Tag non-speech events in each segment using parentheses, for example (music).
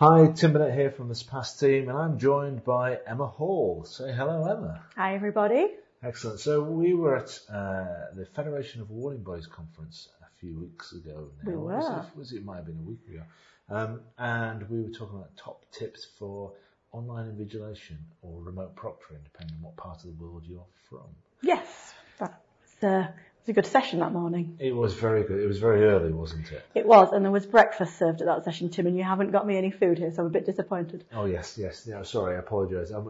Hi, Tim Bennett here from the Surpass team, and I'm joined by Emma Hall. Say hello, Emma. Hi, everybody. Excellent. So we were at uh, the Federation of Awarding Bodies conference a few weeks ago. Now. We were. Was it, was it, it might have been a week ago. Um, and we were talking about top tips for online invigilation or remote proctoring, depending on what part of the world you're from. Yes, that's uh, was a good session that morning. It was very good. It was very early, wasn't it? It was, and there was breakfast served at that session, Tim, and you haven't got me any food here, so I'm a bit disappointed. Oh yes, yes. Yeah, sorry, I apologise. Uh,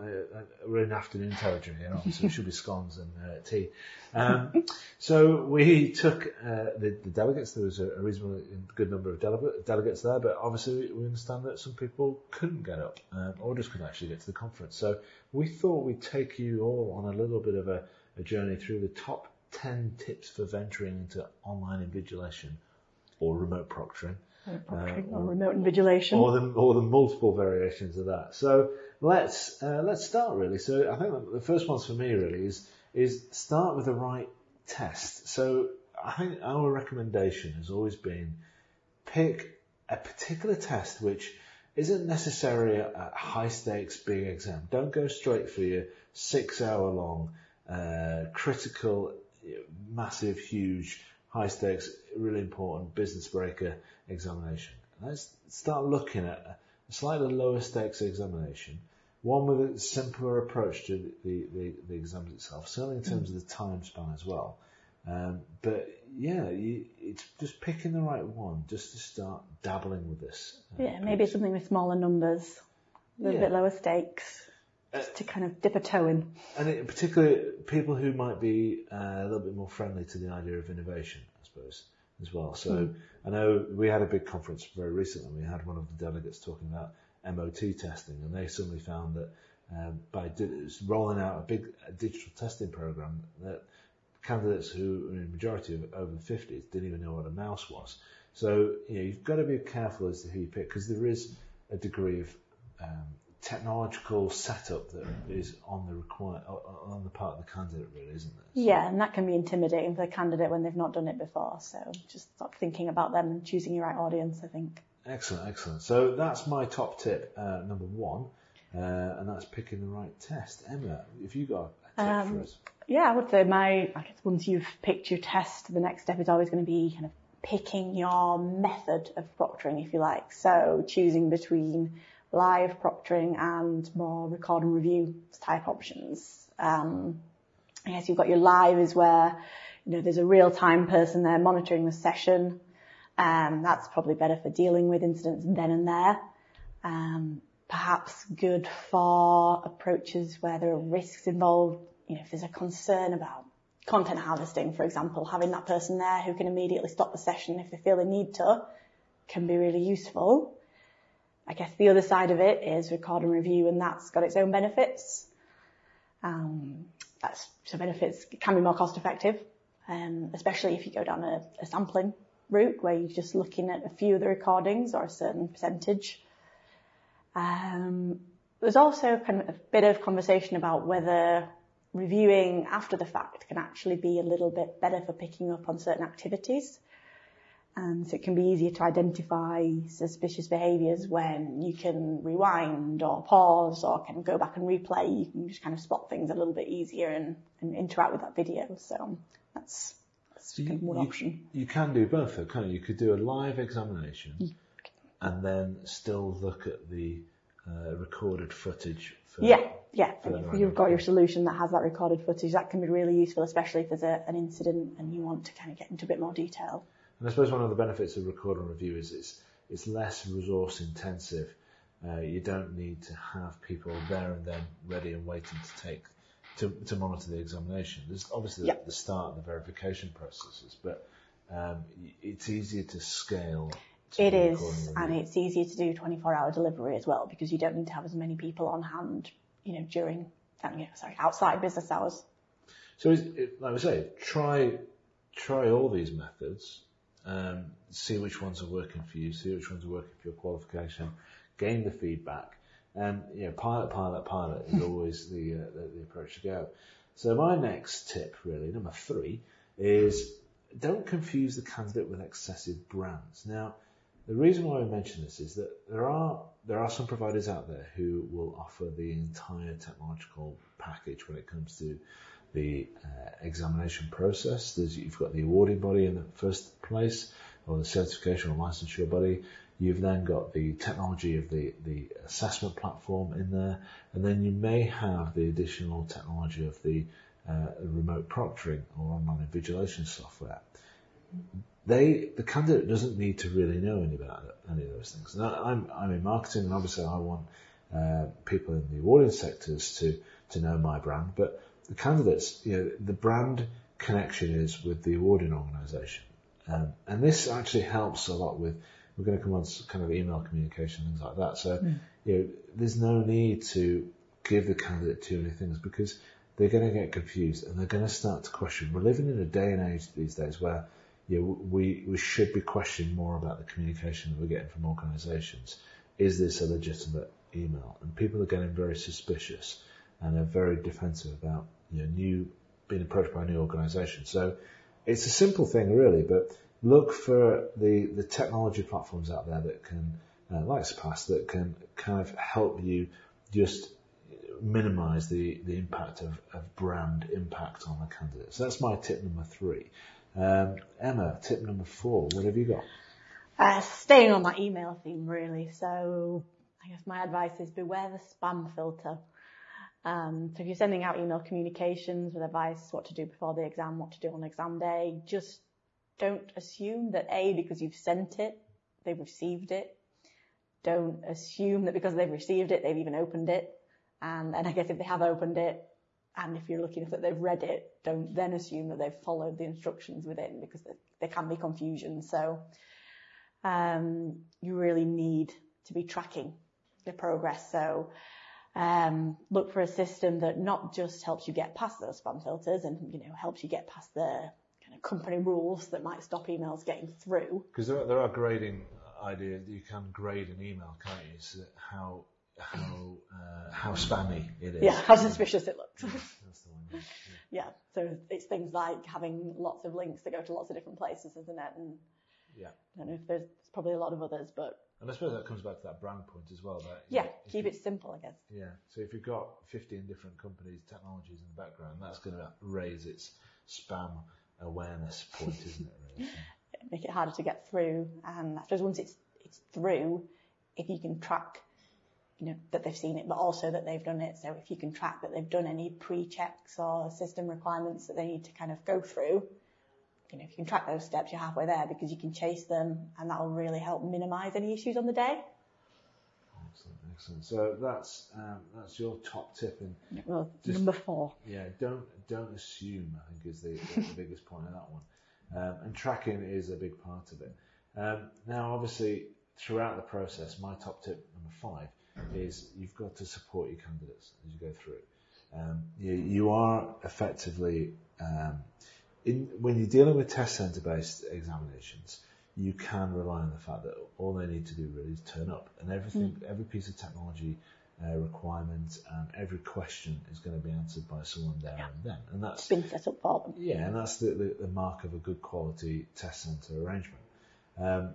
we're in afternoon territory here, so it should be scones and uh, tea. Um, so we took uh, the, the, delegates. There was a, a reasonably good number of dele- delegates there, but obviously we understand that some people couldn't get up um, or just couldn't actually get to the conference. So we thought we'd take you all on a little bit of a, a journey through the top 10 tips for venturing into online invigilation or remote proctoring. proctoring uh, or, or, remote invigilation. Or the, or the multiple variations of that. So let's, uh, let's start really. So I think the first ones for me really is, is start with the right test. So I think our recommendation has always been pick a particular test which isn't necessarily a high stakes big exam. Don't go straight for your six hour long uh, critical massive, huge, high stakes, really important business breaker examination. Let's start looking at a slightly lower stakes examination, one with a simpler approach to the, the, the exams itself, certainly in terms of the time span as well. Um, but yeah, you, it's just picking the right one just to start dabbling with this. Uh, yeah, maybe piece. something with smaller numbers, a little yeah. bit lower stakes. Uh, just to kind of dip a toe in. And it, particularly people who might be uh, a little bit more friendly to the idea of innovation, I suppose, as well. So mm. I know we had a big conference very recently. We had one of the delegates talking about MOT testing, and they suddenly found that um, by di- rolling out a big digital testing program, that candidates who in the majority of over the 50s didn't even know what a mouse was. So you know, you've got to be careful as to who you pick because there is a degree of um, technological setup that is on the require on the part of the candidate, really, isn't it? So yeah, and that can be intimidating for the candidate when they've not done it before. So just start thinking about them and choosing your right audience. I think. Excellent, excellent. So that's my top tip, uh, number one, uh, and that's picking the right test. Emma, if you got a tip um, for us. Yeah, I would say my, I guess once you've picked your test, the next step is always going to be kind of picking your method of proctoring, if you like. So choosing between live proctoring and more record and review type options. Um, I guess you've got your live is where, you know, there's a real time person there monitoring the session. Um, that's probably better for dealing with incidents then and there. Um, perhaps good for approaches where there are risks involved. You know, if there's a concern about content harvesting, for example, having that person there who can immediately stop the session if they feel they need to can be really useful. I guess the other side of it is record and review, and that's got its own benefits. Um, that's so benefits can be more cost effective, um, especially if you go down a, a, sampling route where you're just looking at a few of the recordings or a certain percentage. Um, there's also kind of a bit of conversation about whether reviewing after the fact can actually be a little bit better for picking up on certain activities. And so it can be easier to identify suspicious behaviours when you can rewind or pause or can go back and replay. You can just kind of spot things a little bit easier and, and interact with that video. So that's, that's so you, one you, option. You can do both though, can't you? You could do a live examination and then still look at the uh, recorded footage. For, yeah, yeah. If you've got your solution that has that recorded footage, that can be really useful, especially if there's a, an incident and you want to kind of get into a bit more detail. And I suppose one of the benefits of record and review is it's it's less resource intensive. Uh, you don't need to have people there and then ready and waiting to take to, to monitor the examination. There's obviously yep. the, the start of the verification processes, but um, it's easier to scale. To it is, and it's easier to do 24-hour delivery as well because you don't need to have as many people on hand, you know, during, um, yeah, sorry, outside business hours. So, it, like I say, try try all these methods um, see which ones are working for you, see which ones are working for your qualification, gain the feedback, and you know, pilot, pilot, pilot is always the, uh, the, the approach to go. So my next tip, really, number three, is don't confuse the candidate with excessive brands. Now, the reason why I mention this is that there are there are some providers out there who will offer the entire technological package when it comes to the uh, examination process. There's, you've got the awarding body in the first place, or the certification or licensure body. You've then got the technology of the, the assessment platform in there, and then you may have the additional technology of the uh, remote proctoring or online invigilation software. They, the candidate doesn't need to really know any about any of those things. I, I'm, I'm in marketing, and obviously I want uh, people in the awarding sectors to to know my brand, but the candidates, you know, the brand connection is with the awarding organisation, um, and this actually helps a lot with. We're going to come on to kind of email communication things like that. So, mm. you know, there's no need to give the candidate too many things because they're going to get confused and they're going to start to question. We're living in a day and age these days where you know, we, we should be questioning more about the communication that we're getting from organisations. Is this a legitimate email? And people are getting very suspicious and are very defensive about you know, new being approached by a new organisation. So it's a simple thing really, but look for the, the technology platforms out there that can, uh, like Surpass, that can kind of help you just minimize the, the impact of, of brand impact on the candidate. So that's my tip number three. Um, Emma, tip number four, what have you got? Uh, staying on that email theme really. So I guess my advice is beware the spam filter. Um, so if you're sending out email communications with advice, what to do before the exam, what to do on exam day, just don't assume that A, because you've sent it, they've received it. Don't assume that because they've received it, they've even opened it. And then I guess if they have opened it, and if you're lucky enough that they've read it, don't then assume that they've followed the instructions within because there can be confusion. So um, you really need to be tracking the progress. So um, look for a system that not just helps you get past those spam filters and you know helps you get past the kind of company rules that might stop emails getting through. Because there, there, are grading ideas. You can grade an email, can't you? So how how uh, how spammy it is. Yeah, how suspicious it looks. Yeah, yeah. yeah, so it's things like having lots of links that go to lots of different places, isn't it? And yeah, I don't know if there's, there's probably a lot of others, but and I suppose that comes back to that brand point as well. That, yeah, know, keep you, it simple, I guess. Yeah. So if you've got 15 different companies, technologies in the background, that's going to raise its spam awareness point, isn't it? Really? (laughs) Make it harder to get through. And I suppose once it's it's through, if you can track, you know, that they've seen it, but also that they've done it. So if you can track that they've done any pre-checks or system requirements that they need to kind of go through, you know, if you can track those steps, you're halfway there because you can chase them and that will really help minimize any issues on the day. Excellent, excellent. So that's um, that's your top tip in well, just, number four. Yeah, don't don't assume. I think is the, the (laughs) biggest point of that one. Um, and tracking is a big part of it. Um, now, obviously, throughout the process, my top tip number five is you've got to support your candidates as you go through. Um, you, you are effectively um, in, when you're dealing with test center based examinations, you can rely on the fact that all they need to do really is turn up, and everything, mm. every piece of technology uh, requirement, and every question is going to be answered by someone there yeah. and then, and that's been set up for them. Yeah, and that's the, the, the mark of a good quality test center arrangement. Um,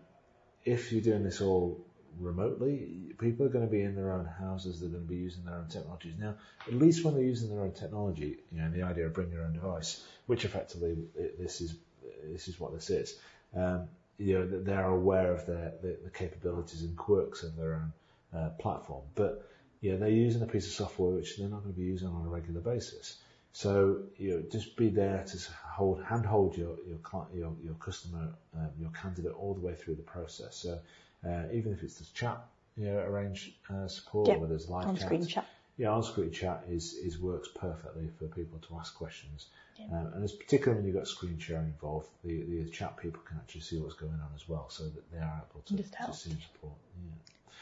if you're doing this all remotely, people are going to be in their own houses. They're going to be using their own technologies. Now, at least when they're using their own technology, you know, the idea of bring your own device, which effectively this is this is what this is. Um, you know, they're aware of their, the, the capabilities and quirks of their own uh, platform, but know, they're using a piece of software which they're not going to be using on a regular basis. So you know, just be there to hold, handhold your your client, your your customer, um, your candidate all the way through the process. So uh, even if it's just chat, you know, arrange uh, support, yeah, whether there's live on-screen chat. chat. Yeah, on-screen chat is, is works perfectly for people to ask questions. Yeah. Um, and it's particularly when you've got screen sharing involved, the, the chat people can actually see what's going on as well, so that they are able to, to see support. Yeah.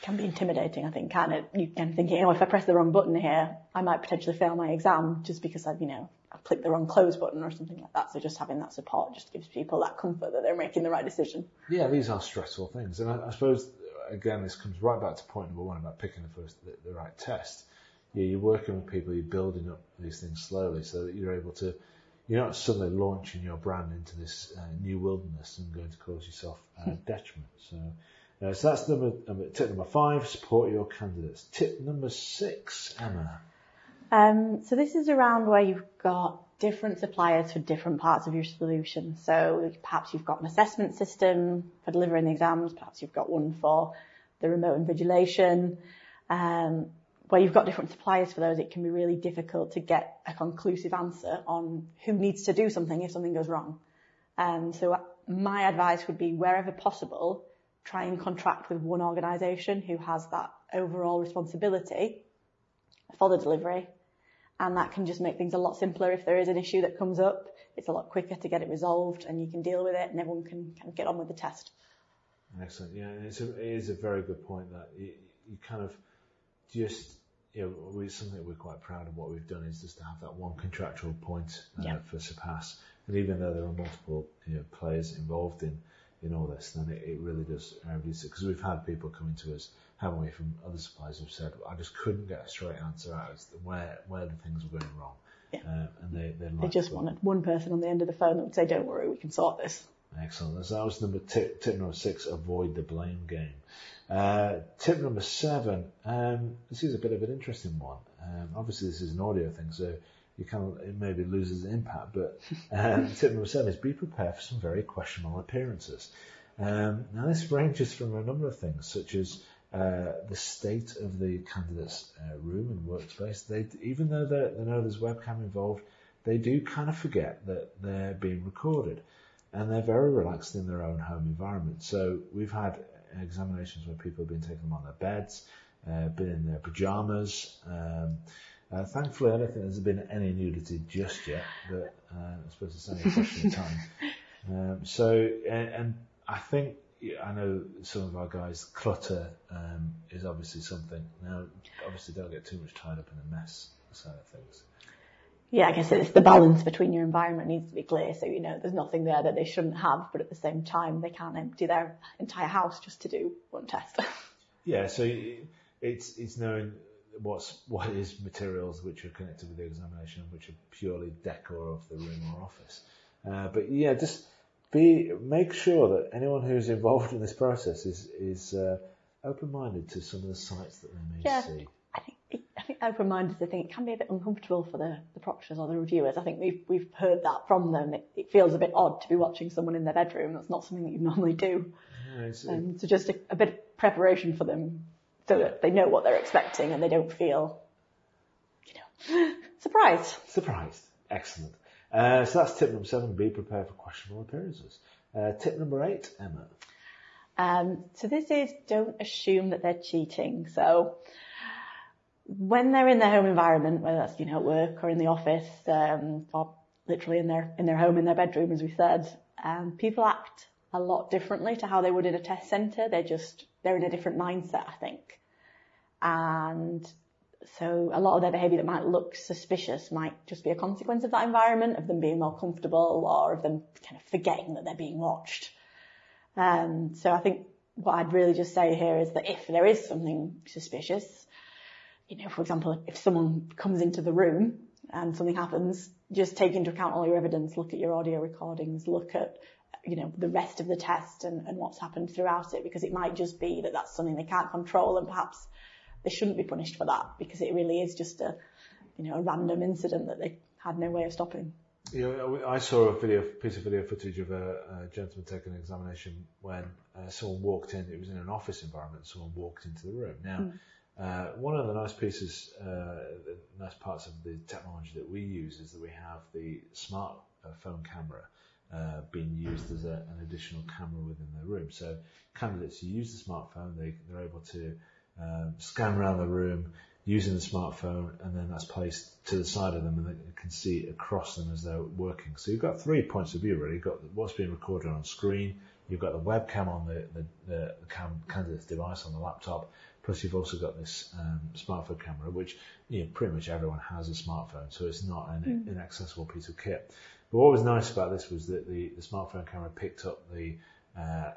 Can be intimidating, I think, can it? You can thinking, oh, if I press the wrong button here, I might potentially fail my exam just because I've, you know, I've the wrong close button or something like that. So just having that support just gives people that comfort that they're making the right decision. Yeah, these are stressful things, and I, I suppose again, this comes right back to point number one about picking the first, the, the right test. Yeah, you're working with people, you're building up these things slowly so that you're able to, you're not suddenly launching your brand into this uh, new wilderness and going to cause yourself uh, detriment. So, Uh, so that's number, number, tip number five, support your candidates. Tip number six, Emma. Um, so this is around where you've got different suppliers for different parts of your solution. So perhaps you've got an assessment system for delivering the exams, perhaps you've got one for the remote invigilation. Um, where you've got different suppliers for those, it can be really difficult to get a conclusive answer on who needs to do something if something goes wrong. Um, so my advice would be wherever possible, try and contract with one organisation who has that overall responsibility for the delivery. And that can just make things a lot simpler. If there is an issue that comes up, it's a lot quicker to get it resolved and you can deal with it and everyone can kind of get on with the test. Excellent. Yeah, it's a, it is a very good point that you, you kind of just you know, we, something we're quite proud of what we've done is just to have that one contractual point uh, yeah. for Surpass. And even though there are multiple you know, players involved in, in all this, then it, it really does reduce it. Because we've had people coming to us, haven't we, from other suppliers who've said, I just couldn't get a straight answer out as to where, where the things were going wrong. Yeah. Uh, and they, they, they just wanted one person on the end of the phone that would say, don't worry, we can sort this. Excellent. So that was number tip, tip number six, avoid the blame game. Uh, tip number seven, um, this is a bit of an interesting one. Um, obviously this is an audio thing, so you kind of, it maybe loses impact, but um, (laughs) tip number seven is be prepared for some very questionable appearances. Um, now this ranges from a number of things, such as uh, the state of the candidate's uh, room and workspace. They, even though they know there's webcam involved, they do kind of forget that they're being recorded and they're very relaxed in their own home environment. So we've had examinations where people have been taking them on their beds, uh, been in their pajamas. Um, uh, thankfully, I don't think there's been any nudity just yet, but uh, I suppose it's only a question of time. (laughs) Um, so, and, and, I think I know some of our guys clutter um, is obviously something. Now, obviously, don't get too much tied up in the mess side of things yeah, I guess it's the balance between your environment needs to be clear. So, you know, there's nothing there that they shouldn't have, but at the same time, they can't empty their entire house just to do one test. (laughs) yeah, so it's, it's knowing what's, what is materials which are connected with the examination, which are purely decor of the room or office. Uh, but yeah, just be, make sure that anyone who's involved in this process is, is, uh, open-minded to some of the sites that they may see. yeah. see. I think open-minded, I think it can be a bit uncomfortable for the, the proctors or the reviewers. I think we've, we've heard that from them. It, it feels a bit odd to be watching someone in their bedroom. That's not something that you (laughs) normally do. Yeah, um, so just a, a bit of preparation for them so that they know what they're expecting and they don't feel, you know, (laughs) surprised. Surprised. Excellent. Uh, so that's tip number seven, be prepared for questionable appearances. Uh, tip number eight, Emma. Um, so this is don't assume that they're cheating. So when they're in their home environment, whether that's, you know, at work or in the office, um, or literally in their, in their home, in their bedroom, as we said, um, people act a lot differently to how they would in a test centre. They're just, they're in a different mindset, I think. And so a lot of their behaviour that might look suspicious might just be a consequence of that environment, of them being more comfortable or of them kind of forgetting that they're being watched. Um, so I think what I'd really just say here is that if there is something suspicious, you know, for example, if someone comes into the room and something happens, just take into account all your evidence, look at your audio recordings, look at, you know, the rest of the test and, and what's happened throughout it, because it might just be that that's something they can't control and perhaps they shouldn't be punished for that because it really is just a, you know, a random incident that they had no way of stopping. Yeah, I saw a video, piece of video footage of a, a gentleman taking an examination when uh, someone walked in. It was in an office environment. Someone walked into the room. Now, mm. Uh, one of the nice pieces, uh, the nice parts of the technology that we use is that we have the smart phone camera uh, being used as a, an additional camera within the room. So candidates use the smartphone, they, they're able to um, scan around the room using the smartphone, and then that's placed to the side of them, and they can see across them as they're working. So you've got three points of view really. You've got what's being recorded on screen, you've got the webcam on the, the, the cam, candidate's device on the laptop, Plus, you've also got this um, smartphone camera, which you know, pretty much everyone has a smartphone, so it's not an mm. inaccessible piece of kit. But what was nice about this was that the, the smartphone camera picked up the uh,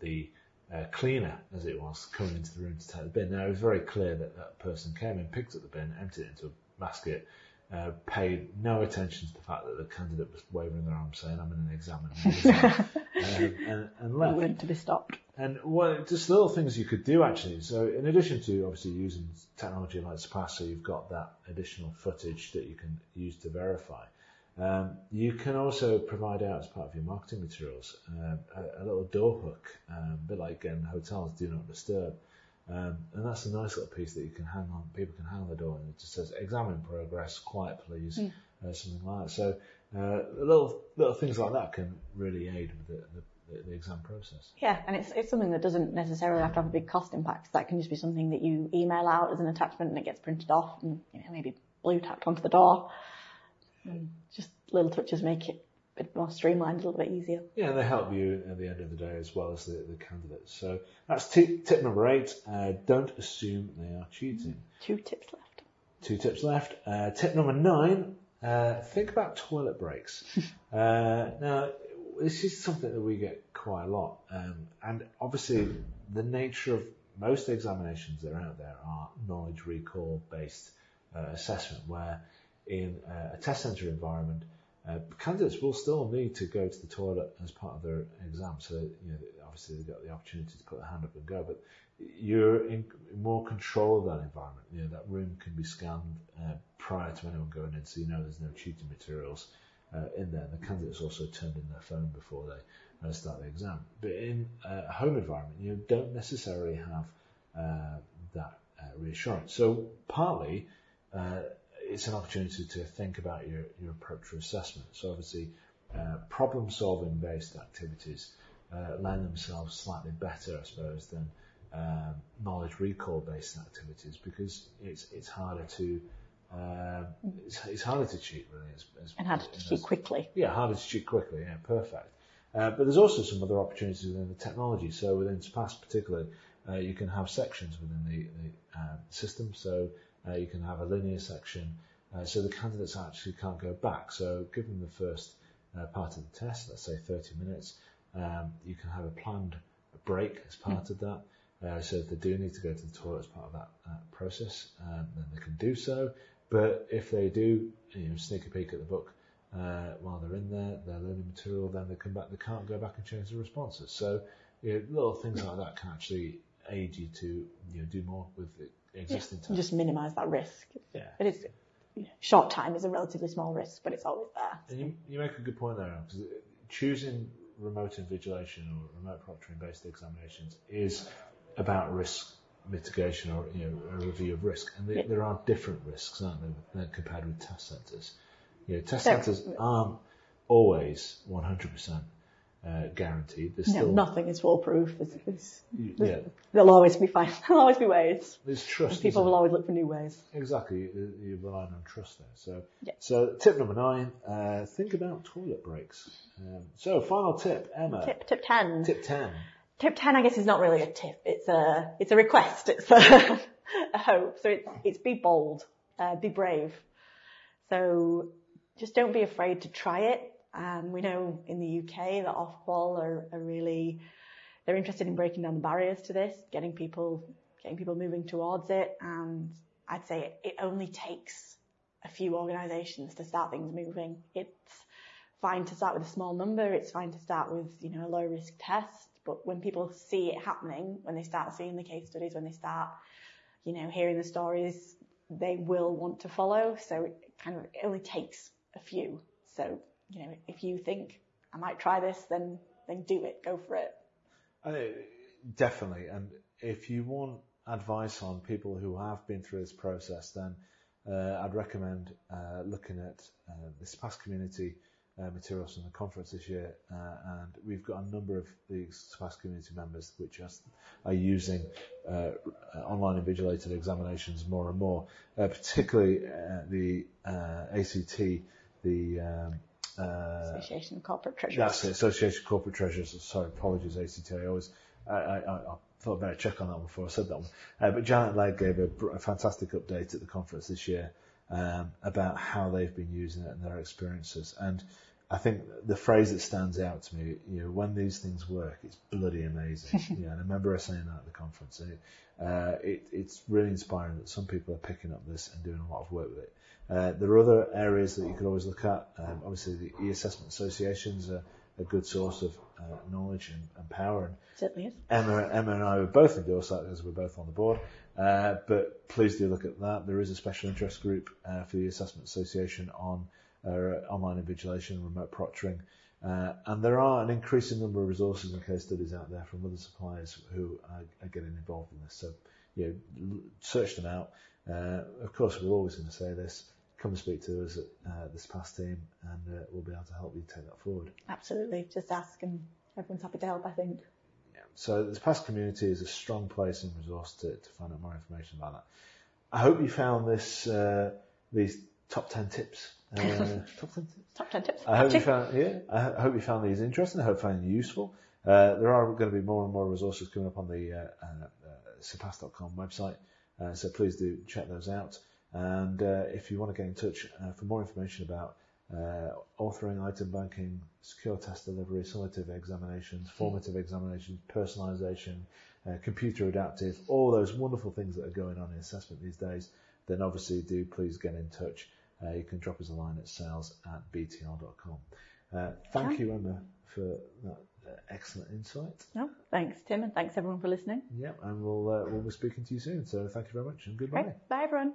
the uh, cleaner, as it was, coming into the room to take the bin. Now, it was very clear that that person came in, picked up the bin, emptied it into a basket, uh, paid no attention to the fact that the candidate was waving their arm saying, I'm in an exam, and, (laughs) um, and, and left. Went to be stopped. and what just little things you could do actually. So in addition to obviously using technology like Surpass, so you've got that additional footage that you can use to verify. Um, you can also provide out as part of your marketing materials uh, a, a, little door hook, um, a bit like in hotels, do not disturb. Um, and that's a nice little piece that you can hang on, people can hang on the door and it just says exam in progress, quiet please, mm. uh, something like that. So uh, little little things like that can really aid with the, the the, the, exam process. Yeah, and it's it's something that doesn't necessarily have to have a big cost impact. That can just be something that you email out as an attachment and it gets printed off and you know maybe blue tacked onto the door. And just little touches make it a bit more streamlined, a little bit easier. Yeah, and they help you at the end of the day as well as the, the candidates. So that's t- tip number eight. Uh, don't assume they are cheating. Two tips left. Two tips left. Uh, tip number nine. Uh, think about toilet breaks. (laughs) Uh, now, this is something that we get quite a lot. Um, and obviously, the nature of most examinations that are out there are knowledge recall based uh, assessment, where in uh, a test centre environment, uh, candidates will still need to go to the toilet as part of their exam. So, you know, obviously they've got the opportunity to put their hand up and go, but you're in more control of that environment. You know, that room can be scanned uh, prior to anyone going in, so you know there's no cheating materials uh, in there. And The candidates also turned in their phone before they uh, start the exam. But in a home environment, you don't necessarily have uh, that reassurance. So partly, it's an opportunity to think about your, your approach to assessment. So obviously, uh, problem solving based activities uh, lend themselves slightly better, I suppose, than um, knowledge recall based activities because it's it's harder to um, it's, it's, harder to cheat really. As, as, and harder to cheat quickly. Yeah, harder to cheat quickly. Yeah, perfect. Uh, but there's also some other opportunities within the technology. So within Surpass particularly, uh, you can have sections within the, the um, system. So you can have a linear section. Uh, so the candidates actually can't go back. So given the first uh, part of the test, let's say 30 minutes, um, you can have a planned break as part mm. of that. Uh, so if they do need to go to the toilet as part of that uh, process, um, then they can do so. But if they do, you know, sneak a peek at the book uh, while they're in there, they're learning material, then they come back, they can't go back and change the responses. So you know, little things like that can actually aid you to you know do more with the existing yeah, Just minimise that risk. Yeah. It is short time is a relatively small risk, but it's always there. And you, you make a good point there, because choosing remote invigilation or remote proctoring based examinations is about risk mitigation or you know, a review of risk. And yeah. there are different risks, aren't there, compared with test centres. You know, test centres aren't always 100% uh, guaranteed. There's no, still, nothing is foolproof. There's, there's, there's, yeah. There'll always be fine. (laughs) There'll always be ways. There's trust. And people will always look for new ways. Exactly. You're relying on trust there. So, yeah. so tip number nine: uh, think about toilet breaks. Um, so, final tip, Emma. Tip tip ten. Tip ten. Tip 10, I guess, is not really a tip. It's a, it's a request. It's a, (laughs) a hope. So it's, it's be bold, uh, be brave. So just don't be afraid to try it. Um, we know in the UK that Ofqual are, are really, they're interested in breaking down the barriers to this, getting people, getting people moving towards it. And I'd say it only takes a few organisations to start things moving. It's fine to start with a small number. It's fine to start with, you know, a low risk test. But when people see it happening, when they start seeing the case studies, when they start, you know, hearing the stories, they will want to follow. So it kind of it only takes a few. So, you know, if you think I might try this, then then do it. Go for it. Uh, definitely. And if you want advice on people who have been through this process, then uh, I'd recommend uh, looking at uh, the Surpass community uh, materials from the conference this year, uh, and we've got a number of the Surpass community members which are, are using uh, online invigilated examinations more and more, particularly the ACT, the um, Association of Corporate Treasurers. That's it, Association of Corporate Treasurers. Sorry, apologies, ACT. I always I, I, I thought I'd better check on that before I said that one. but Janet Legg gave a, a fantastic update at the conference this year um, about how they've been using it and their experiences. And I think the phrase that stands out to me, you know, when these things work, it's bloody amazing. (laughs) yeah, and I remember her saying that at the conference. It, uh, it, it's really inspiring that some people are picking up this and doing a lot of work with it. Uh, there are other areas that you could always look at. Um, obviously, the e-assessment associations are, a good source of uh, knowledge and, and power. And Certainly is. Emma, Emma and I would both endorse that because we're both on the board. Uh, but please do look at that. There is a special interest group uh, for the Assessment Association on uh, online invigilation, and remote proctoring, uh, and there are an increasing number of resources and case studies out there from other suppliers who are, are getting involved in this. So, you know, search them out. Uh, of course, we're always going to say this. Come and speak to us at uh, this Surpass team, and uh, we'll be able to help you take that forward. Absolutely. Just ask, and everyone's happy to help. I think. Yeah. So the past community is a strong place and resource to, to find out more information about that. I hope you found this uh, these top ten tips. Uh, (laughs) top ten tips. Top ten tips. I hope you found yeah. I hope you found these interesting. I hope you found them useful. Uh, there are going to be more and more resources coming up on the uh, uh, surpass.com website, uh, so please do check those out. And uh, if you want to get in touch uh, for more information about uh, authoring, item banking, secure test delivery, summative examinations, formative examinations, personalisation, uh, computer adaptive, all those wonderful things that are going on in assessment these days, then obviously do please get in touch. Uh, you can drop us a line at sales at btl.com. Uh, thank Okay. you, Emma, for that uh, excellent insight. No, thanks, Tim, and thanks everyone for listening. Yeah, and we'll uh, we'll be speaking to you soon. So thank you very much and goodbye. Bye, everyone.